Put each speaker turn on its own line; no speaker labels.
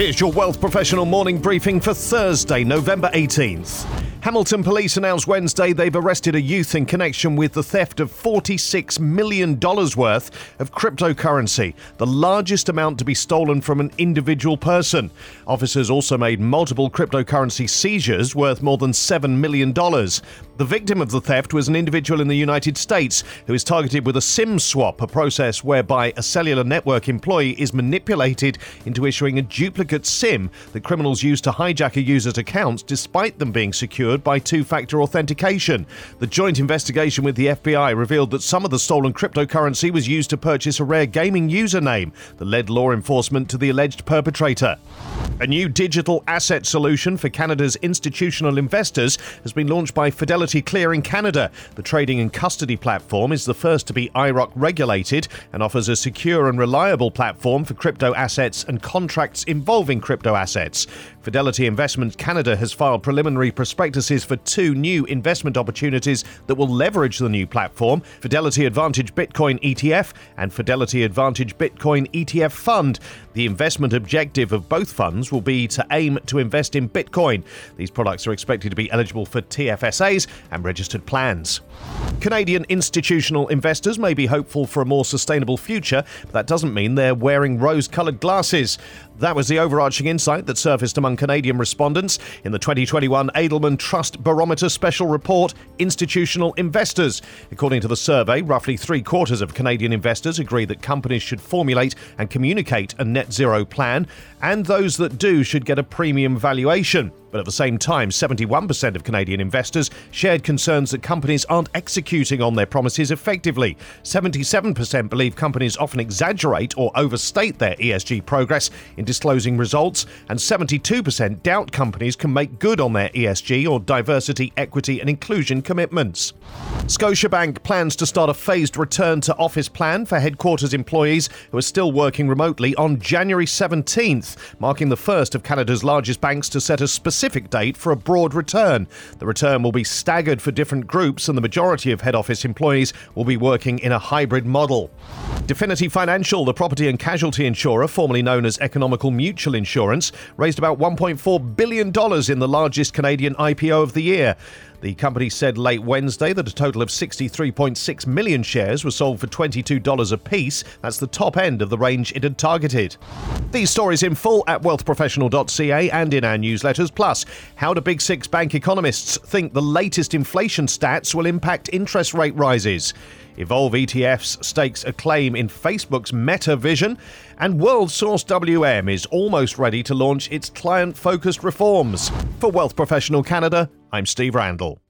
Here's your Wealth Professional morning briefing for Thursday, November 18th. Hamilton police announced Wednesday they've arrested a youth in connection with the theft of $46 million worth of cryptocurrency, the largest amount to be stolen from an individual person. Officers also made multiple cryptocurrency seizures worth more than $7 million. The victim of the theft was an individual in the United States who is targeted with a SIM swap, a process whereby a cellular network employee is manipulated into issuing a duplicate SIM that criminals use to hijack a user's accounts despite them being secured by two factor authentication. The joint investigation with the FBI revealed that some of the stolen cryptocurrency was used to purchase a rare gaming username that led law enforcement to the alleged perpetrator. A new digital asset solution for Canada's institutional investors has been launched by Fidelity Clearing Canada. The trading and custody platform is the first to be IIROC regulated and offers a secure and reliable platform for crypto assets and contracts involving crypto assets. Fidelity Investment Canada has filed preliminary for two new investment opportunities that will leverage the new platform Fidelity Advantage Bitcoin ETF and Fidelity Advantage Bitcoin ETF Fund. The investment objective of both funds will be to aim to invest in Bitcoin. These products are expected to be eligible for TFSAs and registered plans. Canadian institutional investors may be hopeful for a more sustainable future, but that doesn't mean they're wearing rose coloured glasses. That was the overarching insight that surfaced among Canadian respondents in the 2021 Edelman Trust Barometer Special Report Institutional Investors. According to the survey, roughly three quarters of Canadian investors agree that companies should formulate and communicate a net zero plan, and those that do should get a premium valuation. But at the same time, 71% of Canadian investors shared concerns that companies aren't executing on their promises effectively. 77% believe companies often exaggerate or overstate their ESG progress in disclosing results, and 72% doubt companies can make good on their ESG or diversity, equity, and inclusion commitments. Scotiabank plans to start a phased return to office plan for headquarters employees who are still working remotely on January 17th, marking the first of Canada's largest banks to set a specific date for a broad return. The return will be staggered for different groups, and the majority of head office employees will be working in a hybrid model. Definity Financial, the property and casualty insurer, formerly known as Economical Mutual Insurance, raised about $1.4 billion in the largest Canadian IPO of the year. The company said late Wednesday that a total of 63.6 million shares were sold for $22 apiece. That's the top end of the range it had targeted. These stories in full at wealthprofessional.ca and in our newsletters. Plus, how do Big Six bank economists think the latest inflation stats will impact interest rate rises? Evolve ETFs stakes a claim in Facebook's Meta Vision, and Worldsource WM is almost ready to launch its client focused reforms. For Wealth Professional Canada, I'm Steve Randall.